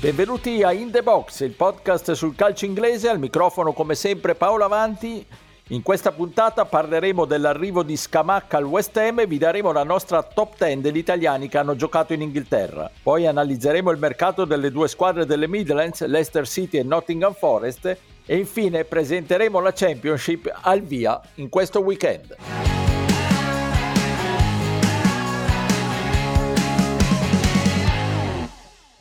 Benvenuti a In The Box, il podcast sul calcio inglese, al microfono come sempre Paolo Avanti. In questa puntata parleremo dell'arrivo di Scamacca al West Ham e vi daremo la nostra top 10 degli italiani che hanno giocato in Inghilterra. Poi analizzeremo il mercato delle due squadre delle Midlands, Leicester City e Nottingham Forest e infine presenteremo la Championship al via in questo weekend.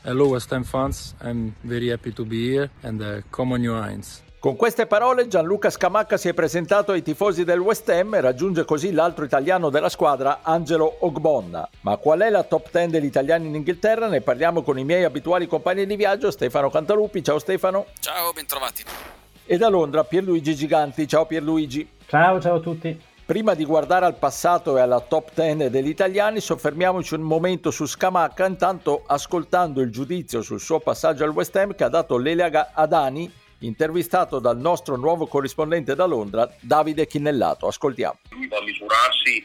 Hello West Ham fans, I'm very happy to be here and uh, come on your Heinz. Con queste parole Gianluca Scamacca si è presentato ai tifosi del West Ham e raggiunge così l'altro italiano della squadra, Angelo Ogbonna. Ma qual è la top 10 degli italiani in Inghilterra? Ne parliamo con i miei abituali compagni di viaggio, Stefano Cantalupi. Ciao Stefano. Ciao, bentrovati. E da Londra Pierluigi Giganti. Ciao Pierluigi. Ciao, ciao a tutti. Prima di guardare al passato e alla top 10 degli italiani, soffermiamoci un momento su Scamacca, intanto ascoltando il giudizio sul suo passaggio al West Ham che ha dato Lelia Adani, intervistato dal nostro nuovo corrispondente da Londra, Davide Chinnellato. Ascoltiamo. Lui va a misurarsi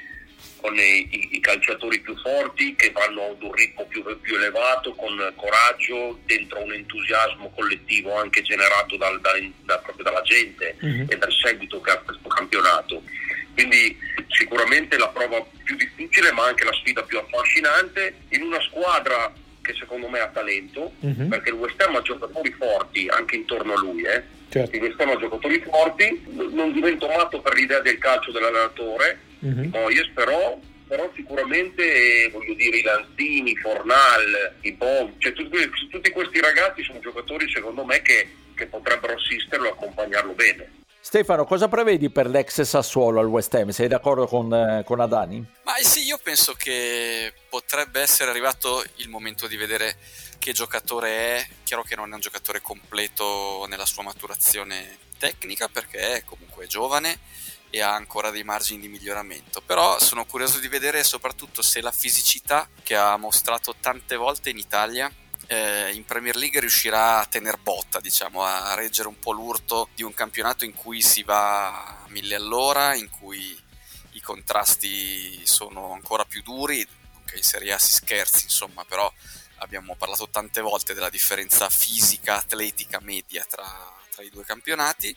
con i, i, calciatori più forti che vanno ad un ritmo più, più, elevato, con coraggio, dentro un entusiasmo collettivo anche generato dal, da, da, proprio dalla gente mm-hmm. e dal seguito che ha questo campionato quindi sicuramente la prova più difficile ma anche la sfida più affascinante in una squadra che secondo me ha talento uh-huh. perché il West Ham ha giocatori forti anche intorno a lui eh. certo. il West Ham ha giocatori forti non divento matto per l'idea del calcio dell'allenatore uh-huh. Moyes però però sicuramente voglio dire i Lanzini, Fornal, i Bom, cioè tutti, tutti, questi ragazzi sono giocatori secondo me che, che potrebbero assisterlo e accompagnarlo bene. Stefano, cosa prevedi per l'ex Sassuolo al West Ham? Sei d'accordo con, eh, con Adani? Ma sì, io penso che potrebbe essere arrivato il momento di vedere che giocatore è. Chiaro che non è un giocatore completo nella sua maturazione tecnica perché è comunque giovane e ha ancora dei margini di miglioramento. Però sono curioso di vedere soprattutto se la fisicità che ha mostrato tante volte in Italia eh, in Premier League riuscirà a tener botta, diciamo, a reggere un po' l'urto di un campionato in cui si va a mille all'ora, in cui i contrasti sono ancora più duri, che in Serie A si scherzi, insomma, però abbiamo parlato tante volte della differenza fisica, atletica, media tra, tra i due campionati.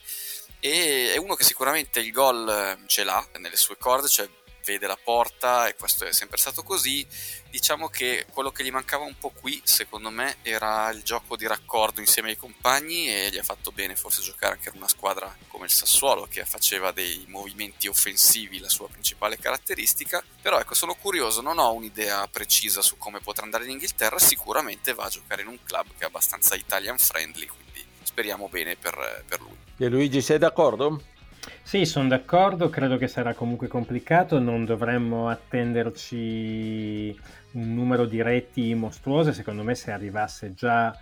E è uno che sicuramente il gol ce l'ha nelle sue corde, cioè vede la porta e questo è sempre stato così. Diciamo che quello che gli mancava un po' qui, secondo me, era il gioco di raccordo insieme ai compagni e gli ha fatto bene forse giocare anche in una squadra come il Sassuolo che faceva dei movimenti offensivi la sua principale caratteristica. Però ecco, sono curioso, non ho un'idea precisa su come potrà andare in Inghilterra, sicuramente va a giocare in un club che è abbastanza Italian friendly, quindi speriamo bene per, per lui. E Luigi, sei d'accordo? Sì, sono d'accordo, credo che sarà comunque complicato, non dovremmo attenderci un numero di reti mostruose, secondo me se arrivasse già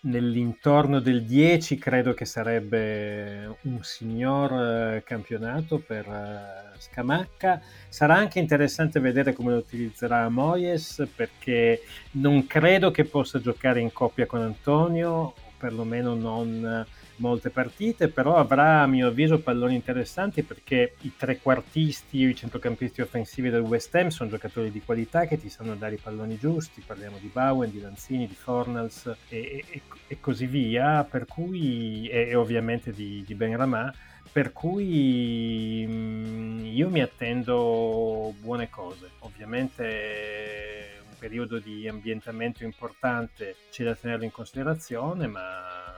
nell'intorno del 10 credo che sarebbe un signor eh, campionato per uh, Scamacca. Sarà anche interessante vedere come lo utilizzerà Moyes perché non credo che possa giocare in coppia con Antonio, perlomeno non molte partite, però avrà a mio avviso palloni interessanti perché i trequartisti o i centrocampisti offensivi del West Ham sono giocatori di qualità che ti sanno dare i palloni giusti, parliamo di Bowen, di Lanzini, di Fornals e, e, e così via, per cui, e, e ovviamente di, di Ben Ramà, per cui mh, io mi attendo buone cose, ovviamente un periodo di ambientamento importante c'è da tenerlo in considerazione, ma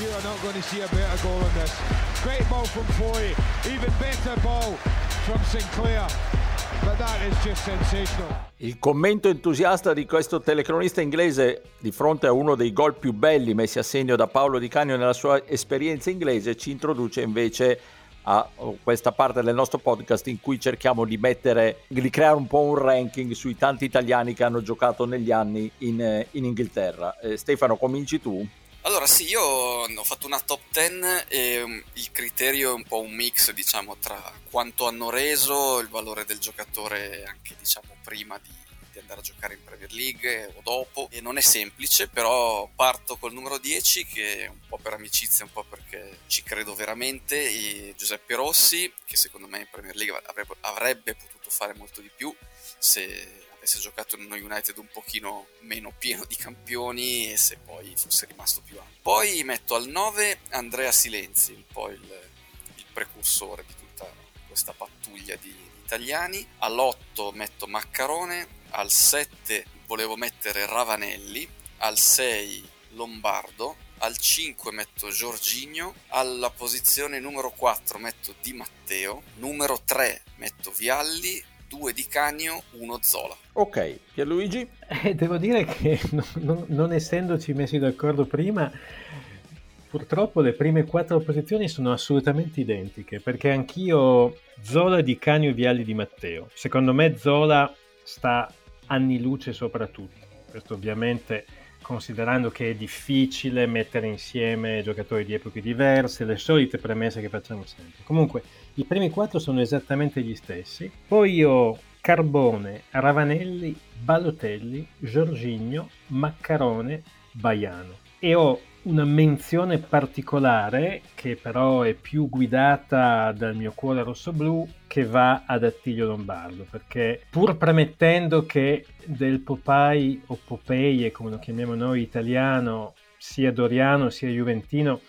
You are not going to see a better goal than this. Great ball from Foy, even better ball from Sinclair. But that is just sensational. Il commento entusiasta di questo telecronista inglese di fronte a uno dei gol più belli messi a segno da Paolo Di Canio nella sua esperienza inglese ci introduce invece a questa parte del nostro podcast in cui cerchiamo di mettere, di creare un po' un ranking sui tanti italiani che hanno giocato negli anni in, in Inghilterra. Eh, Stefano, cominci tu? Allora sì, io ho fatto una top 10 e um, il criterio è un po' un mix, diciamo, tra quanto hanno reso, il valore del giocatore anche, diciamo, prima di, di andare a giocare in Premier League o dopo. E non è semplice, però parto col numero 10 che un po' per amicizia, un po' perché ci credo veramente, Giuseppe Rossi, che secondo me in Premier League avrebbe, avrebbe potuto fare molto di più se avesse giocato in uno United un pochino meno pieno di campioni e se poi fosse rimasto più alto. Poi metto al 9 Andrea Silenzi, un po' il, il precursore di tutta questa pattuglia di, di italiani. All'8 metto Maccarone, al 7 volevo mettere Ravanelli, al 6 Lombardo, al 5 metto Giorginio, alla posizione numero 4 metto Di Matteo, numero 3 metto Vialli, 2 di Cagno, 1 Zola. Ok, Pierluigi? Eh, devo dire che non, non, non essendoci messi d'accordo prima, purtroppo le prime quattro posizioni sono assolutamente identiche, perché anch'io Zola di Cagno e Vialli di Matteo. Secondo me Zola sta anni luce sopra tutti. Questo ovviamente considerando che è difficile mettere insieme giocatori di epoche diverse, le solite premesse che facciamo sempre. Comunque, i primi quattro sono esattamente gli stessi. Poi io Carbone, Ravanelli, Balotelli, Giorgigno, Maccarone, Baiano. E ho una menzione particolare che però è più guidata dal mio cuore rosso-blu che va ad Attilio Lombardo perché pur premettendo che del Popeye o Popeye come lo chiamiamo noi italiano sia Doriano sia Juventino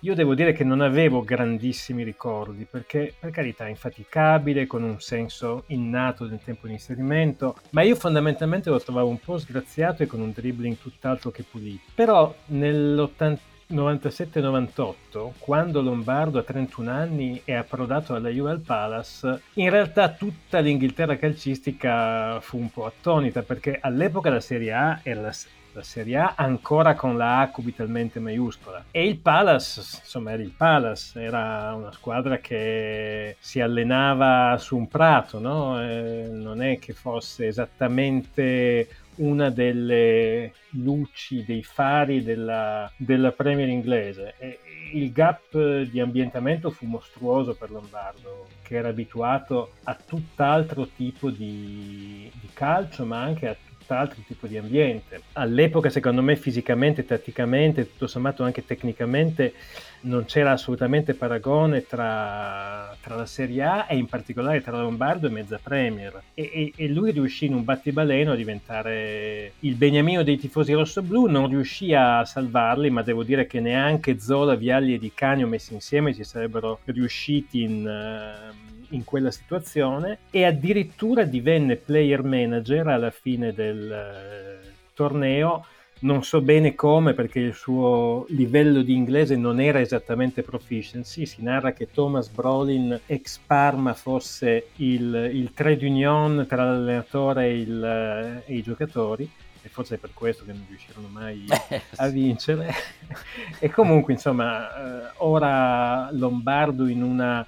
io devo dire che non avevo grandissimi ricordi perché, per carità, è infaticabile, con un senso innato del tempo di inserimento, ma io fondamentalmente lo trovavo un po' sgraziato e con un dribbling tutt'altro che pulito. Però nell'80 97-98, quando Lombardo a 31 anni è approdato alla Juve al Palace, in realtà tutta l'Inghilterra calcistica fu un po' attonita perché all'epoca la Serie A era la, la Serie A ancora con la A cubitalmente maiuscola. E il Palace, insomma, era il Palace, era una squadra che si allenava su un prato, no? eh, non è che fosse esattamente una delle luci, dei fari della, della Premier inglese. E il gap di ambientamento fu mostruoso per Lombardo, che era abituato a tutt'altro tipo di, di calcio, ma anche a tutt'altro tipo di ambiente. All'epoca, secondo me, fisicamente, tatticamente, tutto sommato anche tecnicamente, non c'era assolutamente paragone tra, tra la Serie A e in particolare tra Lombardo e mezza Premier. E, e, e, lui riuscì in un battibaleno a diventare il beniamino dei tifosi rossoblù, non riuscì a salvarli, ma devo dire che neanche Zola, Vialli e Di Canio messi insieme ci sarebbero riusciti in... Uh, in quella situazione e addirittura divenne player manager alla fine del eh, torneo. Non so bene come perché il suo livello di inglese non era esattamente proficiency. Si narra che Thomas Brolin, ex Parma, fosse il, il trade union tra l'allenatore e, il, eh, e i giocatori e forse è per questo che non riuscirono mai eh, a vincere. e comunque, insomma, eh, ora Lombardo in una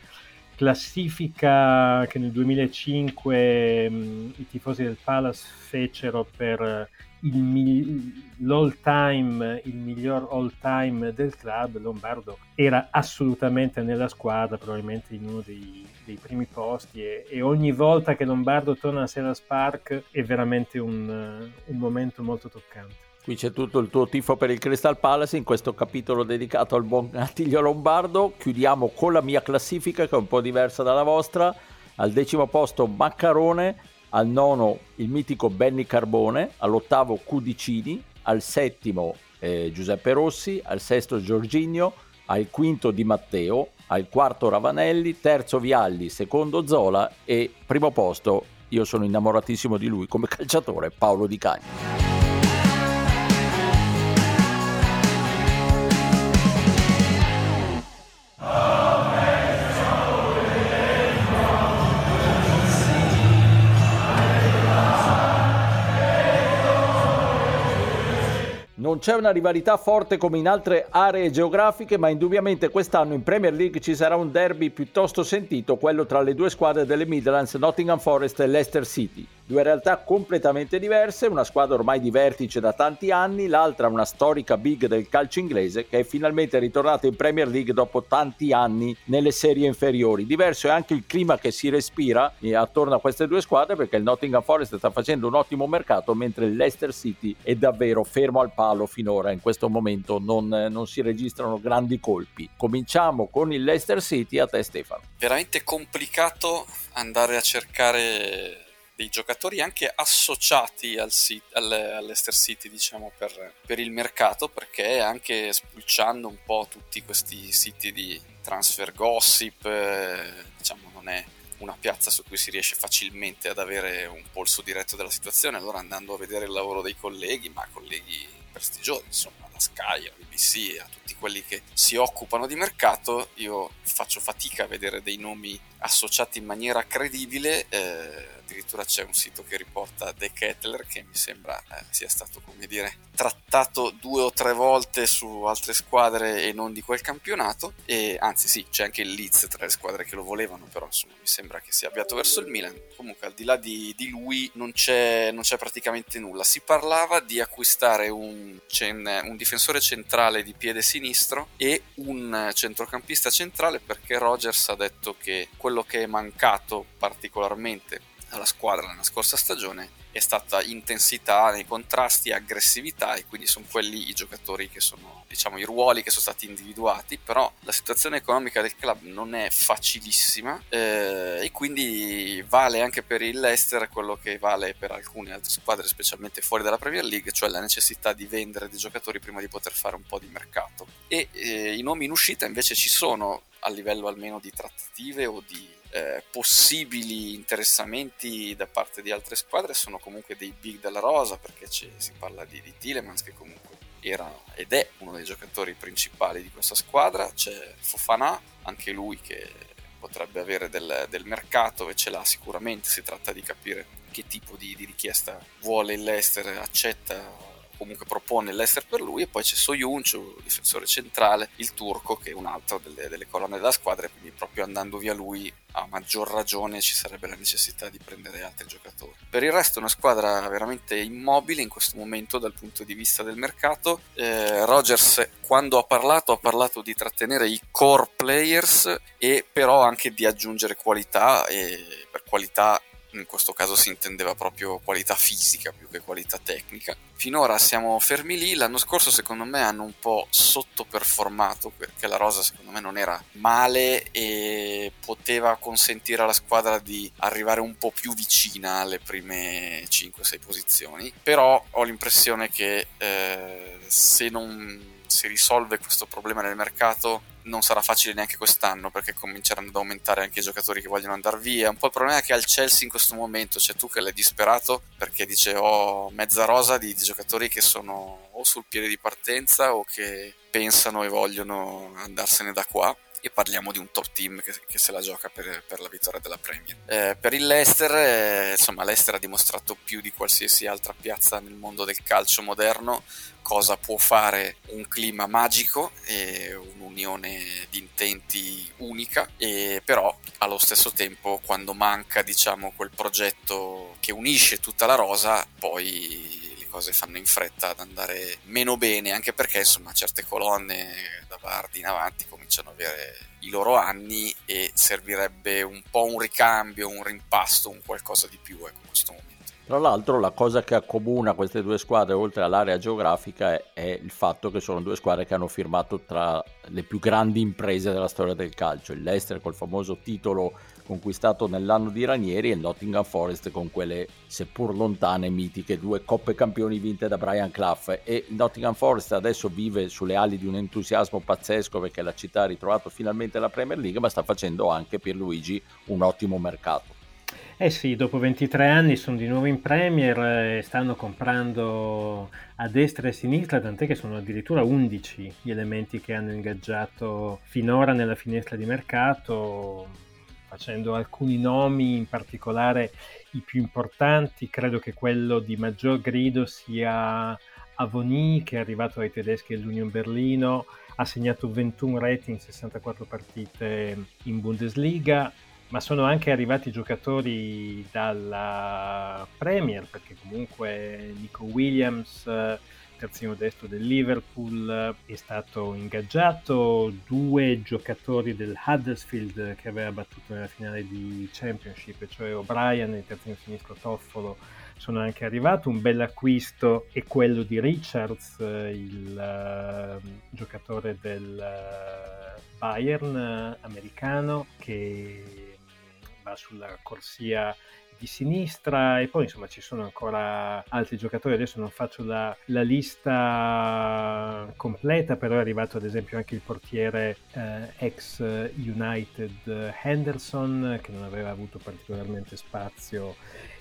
classifica che nel 2005 mh, i tifosi del Palace fecero per il, l'all time, il miglior all time del club, Lombardo era assolutamente nella squadra, probabilmente in uno dei, dei primi posti e, e, ogni volta che Lombardo torna a Sera Park è veramente un, un momento molto toccante. Qui c'è tutto il tuo tifo per il Crystal Palace in questo capitolo dedicato al buon Attilio Lombardo. Chiudiamo con la mia classifica che è un po' diversa dalla vostra. Al decimo posto Maccarone, al nono il mitico Benny Carbone, all'ottavo Cudicini, al settimo eh, Giuseppe Rossi, al sesto Giorginio, al quinto Di Matteo, al quarto Ravanelli, terzo Vialli, secondo Zola e primo posto, io sono innamoratissimo di lui come calciatore, Paolo Di Cagni. C'è una rivalità forte come in altre aree geografiche, ma indubbiamente quest'anno in Premier League ci sarà un derby piuttosto sentito, quello tra le due squadre delle Midlands, Nottingham Forest e Leicester City. Due realtà completamente diverse, una squadra ormai di vertice da tanti anni, l'altra una storica big del calcio inglese che è finalmente ritornata in Premier League dopo tanti anni nelle serie inferiori. Diverso è anche il clima che si respira eh, attorno a queste due squadre perché il Nottingham Forest sta facendo un ottimo mercato mentre il Leicester City è davvero fermo al palo finora. In questo momento non, non si registrano grandi colpi. Cominciamo con il Leicester City, a te Stefano. Veramente complicato andare a cercare dei giocatori anche associati al, al, all'Ester City, diciamo, per, per, il mercato, perché anche spulciando un po' tutti questi siti di transfer gossip, eh, diciamo, non è una piazza su cui si riesce facilmente ad avere un polso diretto della situazione, allora andando a vedere il lavoro dei colleghi, ma colleghi prestigiosi, insomma, da Sky, a BBC, a tutti quelli che si occupano di mercato, io faccio fatica a vedere dei nomi associati in maniera credibile. Eh, addirittura c'è un sito che riporta The Kettler che mi sembra eh, sia stato, come dire, trattato due o tre volte su altre squadre e non di quel campionato. E anzi, sì, c'è anche il Leeds tra le squadre che lo volevano, però insomma mi sembra che sia avviato verso il Milan. Comunque, al di là di, di lui, non c'è, non c'è, praticamente nulla. Si parlava di acquistare un, un difensore centrale di piede sinistro e un centrocampista centrale perché Rogers ha detto che quello che è mancato particolarmente alla squadra nella scorsa stagione è stata intensità nei contrasti, aggressività e quindi sono quelli i giocatori che sono, diciamo, i ruoli che sono stati individuati, però la situazione economica del club non è facilissima eh, e quindi vale anche per il Leicester quello che vale per alcune altre squadre, specialmente fuori dalla Premier League, cioè la necessità di vendere dei giocatori prima di poter fare un po' di mercato. E eh, i nomi in uscita invece ci sono a livello almeno di trattative o di eh, possibili interessamenti da parte di altre squadre sono comunque dei big della rosa perché si parla di, di Tilemans che comunque era ed è uno dei giocatori principali di questa squadra. C'è Fofana anche lui che potrebbe avere del, del mercato e ce l'ha sicuramente. Si tratta di capire che tipo di, di richiesta vuole il Leicester accetta comunque propone l'Ester per lui e poi c'è Soyuncu, difensore centrale, il turco che è un altro delle, delle colonne della squadra quindi proprio andando via lui a maggior ragione ci sarebbe la necessità di prendere altri giocatori. Per il resto è una squadra veramente immobile in questo momento dal punto di vista del mercato. Eh, Rogers quando ha parlato ha parlato di trattenere i core players e però anche di aggiungere qualità e per qualità in questo caso si intendeva proprio qualità fisica più che qualità tecnica. Finora siamo fermi lì, l'anno scorso secondo me hanno un po' sottoperformato perché la rosa secondo me non era male e poteva consentire alla squadra di arrivare un po' più vicina alle prime 5-6 posizioni, però ho l'impressione che eh, se non si risolve questo problema nel mercato non sarà facile neanche quest'anno perché cominceranno ad aumentare anche i giocatori che vogliono andare via. Un po' il problema è che al Chelsea in questo momento c'è tu che l'hai disperato perché dice ho mezza rosa di, di giocatori che sono o sul piede di partenza o che pensano e vogliono andarsene da qua e parliamo di un top team che, che se la gioca per, per, la vittoria della Premier. Eh, per il Leicester, eh, insomma, Leicester ha dimostrato più di qualsiasi altra piazza nel mondo del calcio moderno cosa può fare un clima magico e un'unione di intenti unica, e però allo stesso tempo quando manca diciamo quel progetto che unisce tutta la rosa, poi cose fanno in fretta ad andare meno bene, anche perché insomma certe colonne da Vardi in avanti cominciano ad avere i loro anni e servirebbe un po' un ricambio, un rimpasto, un qualcosa di più ecco, in questo momento. Tra l'altro la cosa che accomuna queste due squadre oltre all'area geografica è, è, il fatto che sono due squadre che hanno firmato tra le più grandi imprese della storia del calcio, il Leicester col famoso titolo conquistato nell'anno di Ranieri e il Nottingham Forest con quelle seppur lontane mitiche due coppe campioni vinte da Brian Clough e il Nottingham Forest adesso vive sulle ali di un entusiasmo pazzesco perché la città ha ritrovato finalmente la Premier League ma sta facendo anche per Luigi un ottimo mercato. Eh sì, dopo 23 anni sono di nuovo in Premier e stanno comprando a destra e a sinistra, tant'è che sono addirittura 11 gli elementi che hanno ingaggiato finora nella finestra di mercato facendo alcuni nomi, in particolare i più importanti, credo che quello di maggior grido sia Avoni, che è arrivato ai tedeschi dell'Union Berlino, ha segnato 21 reti in 64 partite in Bundesliga, ma sono anche arrivati giocatori dalla Premier, perché comunque Nico Williams, terzino destro del Liverpool, è stato ingaggiato, due giocatori del Huddersfield che aveva battuto nella finale di Championship, cioè O'Brien e il terzino sinistro Toffolo, sono anche arrivati. Un bel acquisto è quello di Richards, il uh, giocatore del uh, Bayern uh, americano che va sulla corsia di sinistra e poi insomma ci sono ancora altri giocatori. Adesso non faccio la, la lista completa però è arrivato ad esempio anche il portiere eh, ex United Henderson che non aveva avuto particolarmente spazio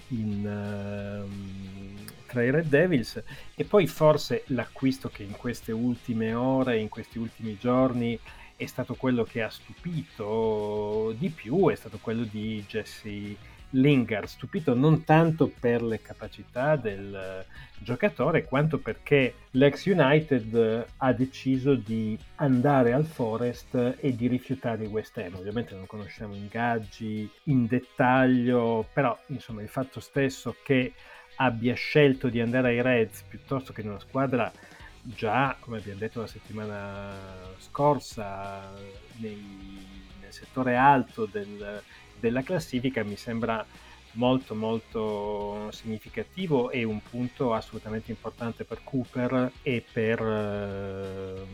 in, uh, tra i Red Devils. E poi forse l'acquisto che in queste ultime ore, in questi ultimi giorni è stato quello che ha stupito di più, è stato quello di Jesse Lingard, stupito non tanto per le capacità del giocatore quanto perché l'ex United ha deciso di andare al Forest e di rifiutare West Ham. Ovviamente non conosciamo ingaggi in dettaglio, però insomma il fatto stesso che abbia scelto di andare ai Reds piuttosto che in una squadra già, come abbiamo detto la settimana scorsa, nei, nel settore alto del, della classifica mi sembra molto molto significativo e un punto assolutamente importante per Cooper e per uh,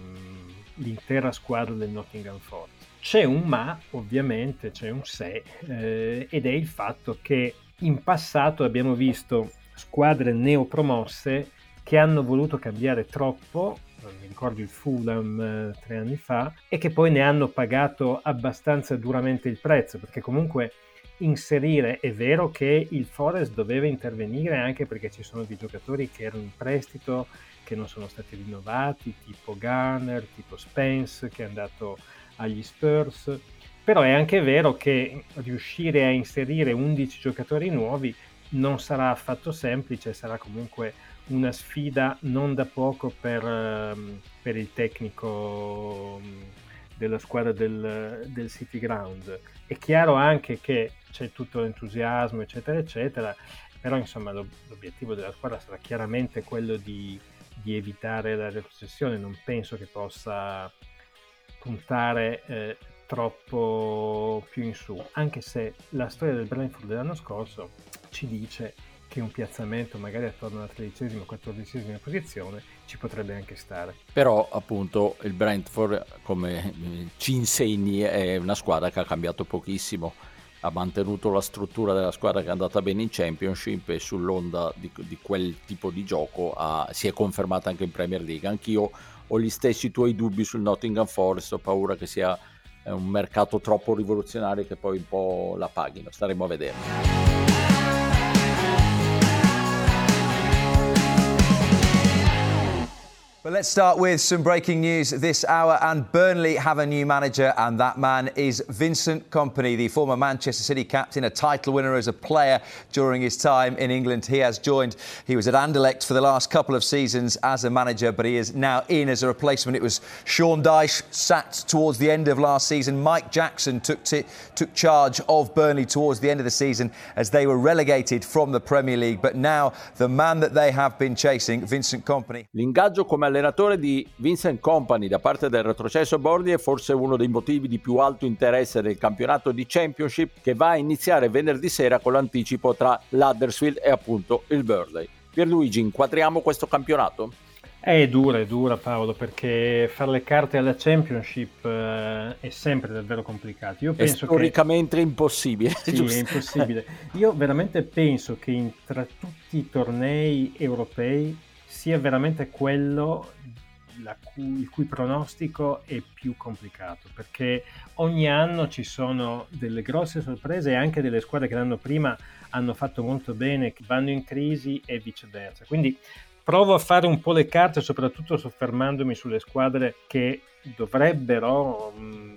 l'intera squadra del Nottingham Forest. C'è un ma, ovviamente, c'è un se, eh, ed è il fatto che in passato abbiamo visto squadre neopromosse che hanno voluto cambiare troppo mi ricordo il Fulham eh, tre anni fa, e che poi ne hanno pagato abbastanza duramente il prezzo, perché comunque inserire, è vero che il Forest doveva intervenire anche perché ci sono dei giocatori che erano in prestito, che non sono stati rinnovati, tipo Garner, tipo Spence che è andato agli Spurs, però è anche vero che riuscire a inserire 11 giocatori nuovi non sarà affatto semplice, sarà comunque una sfida non da poco per, ehm, per il tecnico mm, della squadra del, del, City Ground. È chiaro anche che c'è tutto l'entusiasmo, eccetera, eccetera, però insomma l'obiettivo della squadra sarà chiaramente quello di, di evitare la retrocessione, non penso che possa puntare eh, troppo più in su, anche se la storia del Brentford dell'anno scorso ci dice che un piazzamento magari attorno alla tredicesima o quattordicesima posizione ci potrebbe anche stare. Però appunto il Brentford, come ci insegni, è una squadra che ha cambiato pochissimo, ha mantenuto la struttura della squadra che è andata bene in Championship e sull'onda di, di quel tipo di gioco ha, si è confermata anche in Premier League. Anch'io ho gli stessi tuoi dubbi sul Nottingham Forest, ho paura che sia un mercato troppo rivoluzionario che poi un po' la paghino, staremo a vedere. But let's start with some breaking news this hour. And Burnley have a new manager, and that man is Vincent Company, the former Manchester City captain, a title winner as a player during his time in England. He has joined, he was at Anderlecht for the last couple of seasons as a manager, but he is now in as a replacement. It was Sean Dyche sacked towards the end of last season. Mike Jackson took, t- took charge of Burnley towards the end of the season as they were relegated from the Premier League. But now the man that they have been chasing, Vincent Company. L'ingaggio come allenatore di Vincent Company da parte del retrocesso Bordi è forse uno dei motivi di più alto interesse del campionato di Championship che va a iniziare venerdì sera con l'anticipo tra l'Huddersfield e appunto il Burley. Pierluigi, inquadriamo questo campionato? È dura, è dura Paolo, perché fare le carte alla Championship eh, è sempre davvero complicato. Io penso è storicamente che... impossibile. Sì, giusto? è impossibile. Io veramente penso che in, tra tutti i tornei europei sia veramente quello cui, il cui pronostico è più complicato perché ogni anno ci sono delle grosse sorprese e anche delle squadre che l'anno prima hanno fatto molto bene, che vanno in crisi e viceversa. Quindi provo a fare un po' le carte, soprattutto soffermandomi sulle squadre che dovrebbero mh,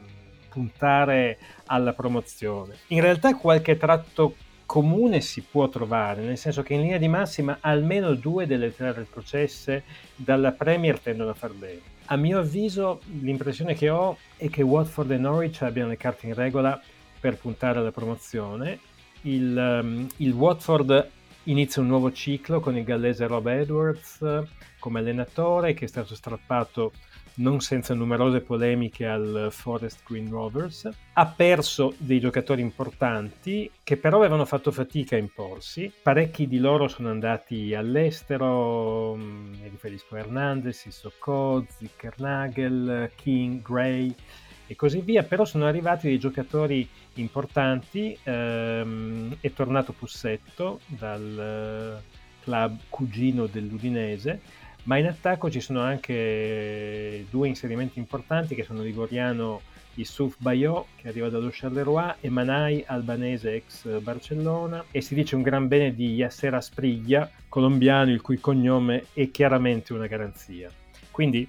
puntare alla promozione. In realtà qualche tratto comune si può trovare, nel senso che in linea di massima almeno due delle tre retrocesse dalla Premier tendono a far bene. A mio avviso l'impressione che ho è che Watford e Norwich abbiano le carte in regola per puntare alla promozione. Il, um, il Watford inizia un nuovo ciclo con il gallese Rob Edwards come allenatore che è stato strappato non senza numerose polemiche al Forest Green Rovers. Ha perso dei giocatori importanti che però avevano fatto fatica a imporsi. Parecchi di loro sono andati all'estero, mm, mi riferisco a Hernandez, Sissoko, Zickernagel, King, Gray e così via, però sono arrivati dei giocatori importanti, ehm, è tornato Pussetto dal eh, club cugino dell'Udinese ma in attacco ci sono anche due inserimenti importanti che sono Livoriano Yusuf Bayò che arriva dallo Charleroi e Manai albanese ex Barcellona. E si dice un gran bene di Yasser Aspriglia colombiano il cui cognome è chiaramente una garanzia. Quindi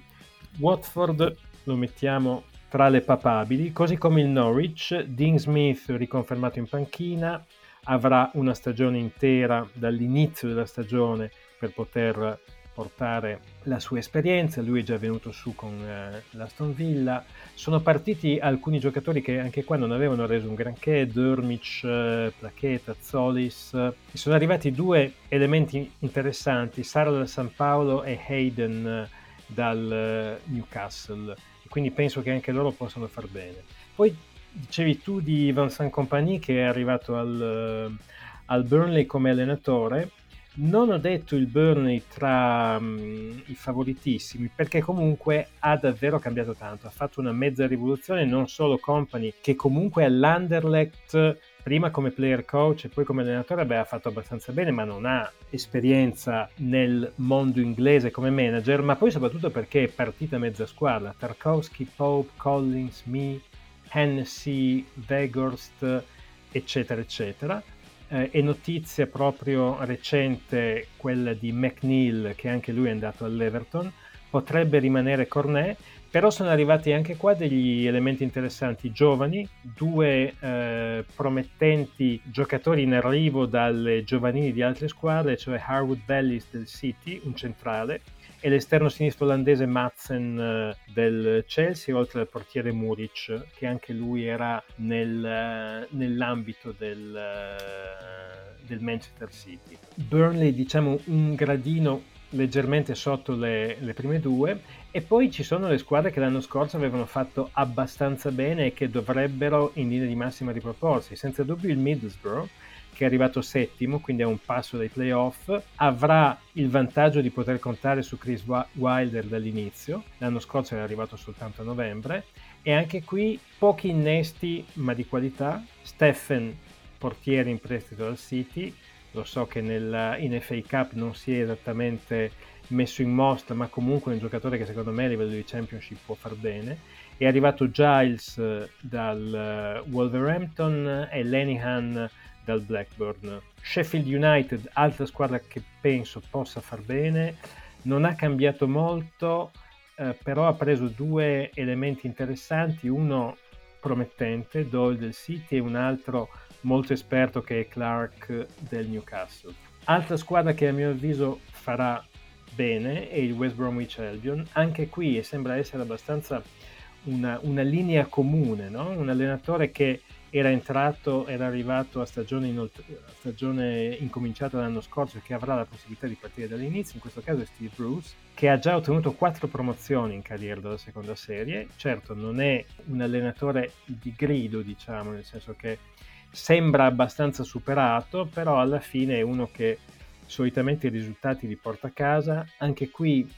Watford lo mettiamo tra le papabili così come il Norwich Dean Smith riconfermato in panchina avrà una stagione intera dall'inizio della stagione per poter portare la sua esperienza, lui è già venuto su con eh, l'Aston Villa, sono partiti alcuni giocatori che anche qua non avevano reso un granché, Durmic, eh, Plaqueta, Zolis, sono arrivati due elementi interessanti, Sara dal San Paolo e Hayden eh, dal eh, Newcastle, quindi penso che anche loro possano far bene. Poi dicevi tu di Vincent Compagnie che è arrivato al, eh, al Burnley come allenatore, non ho detto il Burnley tra um, i favoritissimi perché comunque ha davvero cambiato tanto, ha fatto una mezza rivoluzione, non solo Company che comunque all'Anderlecht prima come player coach e poi come allenatore beh, ha fatto abbastanza bene ma non ha esperienza nel mondo inglese come manager ma poi soprattutto perché è partita mezza squadra. Tarkovsky, Pope, Collins, Me, Hennessy, Vegorst eccetera eccetera. Eh, è notizia proprio recente quella di McNeil, che anche lui è andato all'Everton, potrebbe rimanere Cornet, però sono arrivati anche qua degli elementi interessanti, giovani, due eh, promettenti giocatori in arrivo dalle giovanili di altre squadre, cioè Harwood Valleys del City, un centrale, e l'esterno sinistro olandese Madsen eh, del Chelsea, oltre al portiere Muric, che anche lui era nel, eh, nell'ambito del, eh, del, Manchester City. Burnley, diciamo, un gradino leggermente sotto le, le prime due e poi ci sono le squadre che l'anno scorso avevano fatto abbastanza bene e che dovrebbero in linea di massima riproporsi. Senza dubbio il Middlesbrough che è arrivato settimo, quindi a un passo dai playoff, avrà il vantaggio di poter contare su Chris Wilder dall'inizio, l'anno scorso era arrivato soltanto a novembre, e anche qui pochi innesti ma di qualità, Steffen portiere in prestito dal City, lo so che nel, in FA Cup non si è esattamente messo in mostra, ma comunque un giocatore che secondo me a livello di Championship può far bene. È arrivato Giles dal Wolverhampton e Lenihan dal Blackburn. Sheffield United, altra squadra che penso possa far bene, non ha cambiato molto, eh, però ha preso due elementi interessanti, uno promettente, Doyle del City, e un altro molto esperto che è Clark del Newcastle. Altra squadra che a mio avviso farà bene è il West Bromwich Albion, anche qui sembra essere abbastanza una, una linea comune, no? un allenatore che era entrato, era arrivato a stagione, inolt- a stagione incominciata l'anno scorso e che avrà la possibilità di partire dall'inizio, in questo caso è Steve Bruce, che ha già ottenuto quattro promozioni in carriera dalla seconda serie. Certo, non è un allenatore di grido, diciamo, nel senso che sembra abbastanza superato, però alla fine è uno che solitamente i risultati li porta a casa. Anche qui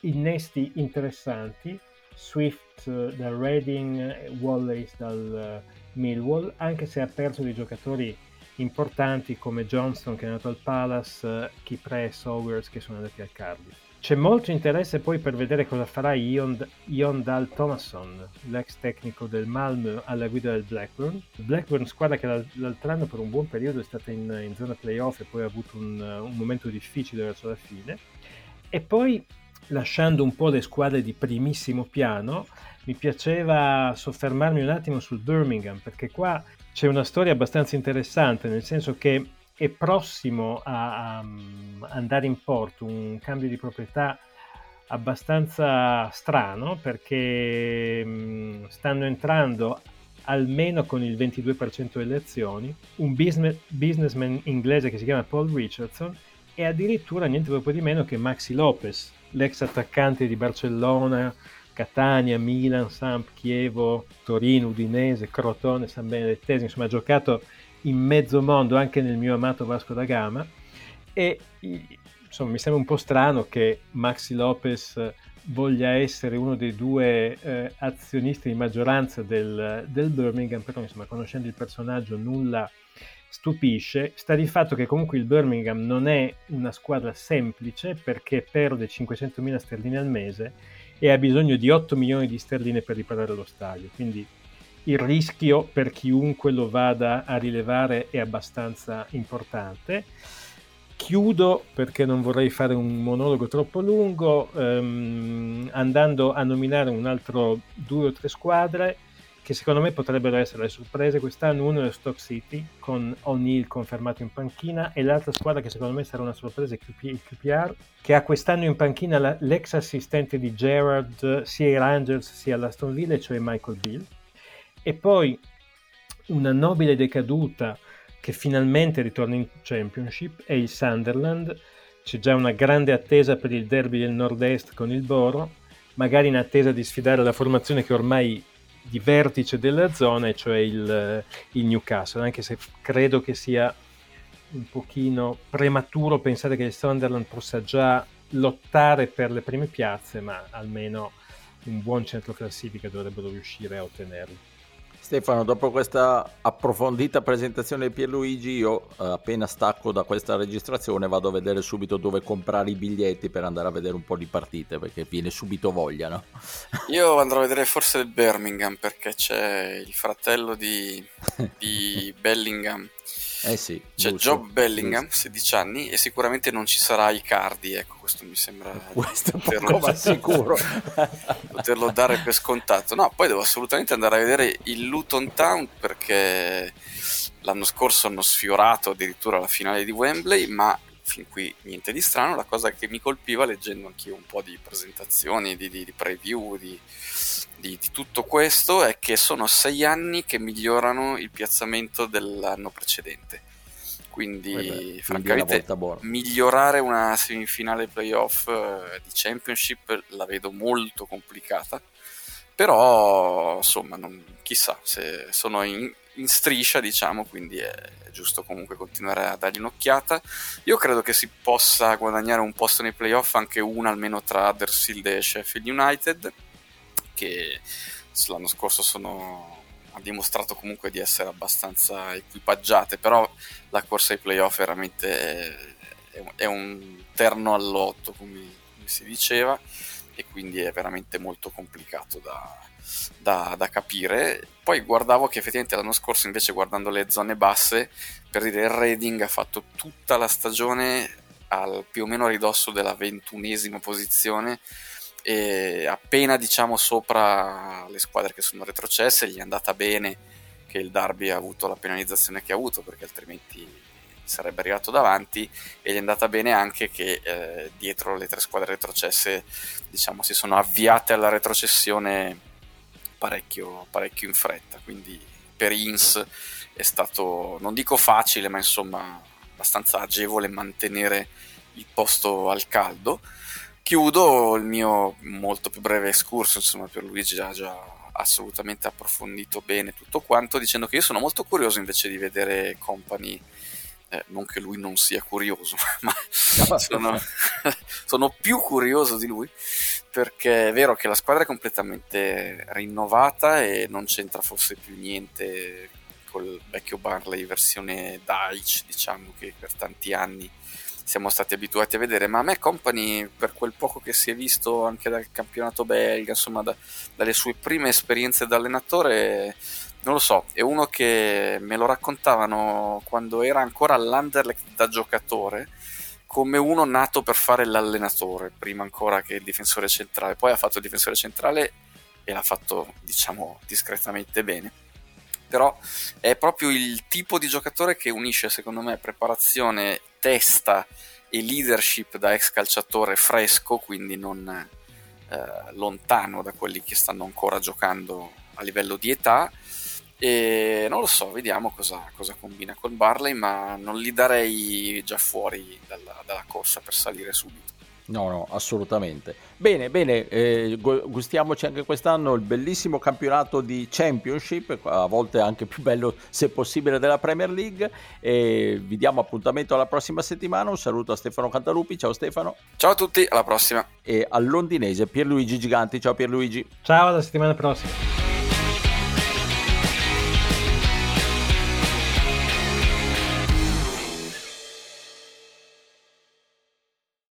innesti interessanti, Swift uh, dal Reading, Wallace dal uh, Millwall, anche se ha perso dei giocatori importanti come Johnston che è andato al Palace, uh, Kipre e Sowers che sono andati al Cardiff. C'è molto interesse poi per vedere cosa farà Ion, Thomason, l'ex tecnico del Malmö alla guida del Blackburn. Blackburn, squadra che l'altro anno per un buon periodo è stata in, in zona playoff e poi ha avuto un, un momento difficile verso la fine. E poi lasciando un po' le squadre di primissimo piano, mi piaceva soffermarmi un attimo sul Birmingham, perché qua c'è una storia abbastanza interessante, nel senso che è prossimo a, a andare in porto un cambio di proprietà abbastanza strano, perché mh, stanno entrando almeno con il 22% delle azioni, un business, businessman inglese che si chiama Paul Richardson e addirittura niente proprio di meno che Maxi Lopez, l'ex attaccante di Barcellona, Catania, Milan, Samp, Chievo, Torino, Udinese, Crotone, San Benedettese, insomma ha giocato in mezzo mondo anche nel mio amato Vasco da Gama e insomma mi sembra un po' strano che Maxi Lopez voglia essere uno dei due eh, azionisti di maggioranza del, del, Birmingham, però insomma conoscendo il personaggio nulla stupisce. Sta di fatto che comunque il Birmingham non è una squadra semplice perché perde 500.000 sterline al mese e ha bisogno di 8 milioni di sterline per riparare lo stadio. Quindi il rischio per chiunque lo vada a rilevare è abbastanza importante. Chiudo perché non vorrei fare un monologo troppo lungo, ehm, andando a nominare un altro due o tre squadre che secondo me potrebbero essere le sorprese quest'anno. Uno è Stock City con O'Neill confermato in panchina e l'altra squadra che secondo me sarà una sorpresa è il QPR che ha quest'anno in panchina l'ex assistente di Gerard sia ai Rangers sia all'Aston Villa, cioè Michael Bill. E poi una nobile decaduta che finalmente ritorna in Championship è il Sunderland. C'è già una grande attesa per il derby del nord-est con il Boro, magari in attesa di sfidare la formazione che ormai di vertice della zona, cioè il, il Newcastle, anche se credo che sia un pochino prematuro pensare che il Sunderland possa già lottare per le prime piazze, ma almeno un buon centro classifica dovrebbero riuscire a ottenerlo. Stefano, dopo questa approfondita presentazione di Pierluigi, io eh, appena stacco da questa registrazione vado a vedere subito dove comprare i biglietti per andare a vedere un po' di partite, perché viene subito voglia, no? Io andrò a vedere forse il Birmingham, perché c'è il fratello di, di Bellingham eh sì, C'è giusto, Job Bellingham, giusto. 16 anni, e sicuramente non ci sarà Icardi, ecco, questo mi sembra... Questo poco ma sicuro. poterlo dare per scontato. No, poi devo assolutamente andare a vedere il Luton Town perché l'anno scorso hanno sfiorato addirittura la finale di Wembley, ma fin qui niente di strano. La cosa che mi colpiva leggendo anch'io un po' di presentazioni, di, di, di preview, di di, di, tutto questo è che sono sei anni che migliorano il piazzamento dell'anno precedente. Quindi, Beh, francamente, una migliorare una semifinale playoff eh, di Championship la vedo molto complicata. Però, insomma, non, chissà se sono in, in striscia, diciamo, quindi è giusto comunque continuare a dargli un'occhiata. Io credo che si possa guadagnare un posto nei playoff, anche una almeno tra Huddersfield e Sheffield United che l'anno scorso sono, ha dimostrato comunque di essere abbastanza equipaggiate, però la corsa ai playoff veramente è, è un terno all'otto, come, come, si diceva, e quindi è veramente molto complicato da, da, da, capire. Poi guardavo che effettivamente l'anno scorso, invece, guardando le zone basse, per dire il Reading ha fatto tutta la stagione al più o meno ridosso della ventunesima posizione e appena diciamo sopra le squadre che sono retrocesse gli è andata bene che il Derby ha avuto la penalizzazione che ha avuto perché altrimenti sarebbe arrivato davanti e gli è andata bene anche che eh, dietro le tre squadre retrocesse diciamo si sono avviate alla retrocessione parecchio, parecchio in fretta. Quindi per Ins è stato non dico facile ma insomma abbastanza agevole mantenere il posto al caldo chiudo il mio molto più breve escurso, insomma per Luigi ha già assolutamente approfondito bene tutto quanto, dicendo che io sono molto curioso invece di vedere Company, eh, non che lui non sia curioso, ma sono, sono più curioso di lui, perché è vero che la squadra è completamente rinnovata e non c'entra forse più niente col vecchio Barley versione Dice, diciamo che per tanti anni siamo stati abituati a vedere, ma a me Company, per quel poco che si è visto anche dal campionato belga, insomma da, dalle sue prime esperienze da allenatore, non lo so, è uno che me lo raccontavano quando era ancora all'Anderlecht da giocatore, come uno nato per fare l'allenatore, prima ancora che il difensore centrale, poi ha fatto il difensore centrale e l'ha fatto, diciamo, discretamente bene però è proprio il tipo di giocatore che unisce secondo me preparazione, testa e leadership da ex calciatore fresco, quindi non eh, lontano da quelli che stanno ancora giocando a livello di età e non lo so, vediamo cosa, cosa combina col Barley, ma non li darei già fuori dalla, dalla corsa per salire subito. No, no, assolutamente. Bene, bene, eh, gustiamoci anche quest'anno il bellissimo campionato di Championship, a volte anche più bello se possibile della Premier League. E vi diamo appuntamento alla prossima settimana. Un saluto a Stefano Cantalupi, ciao Stefano. Ciao a tutti, alla prossima. E al londinese Pierluigi Giganti, ciao Pierluigi. Ciao, alla settimana prossima.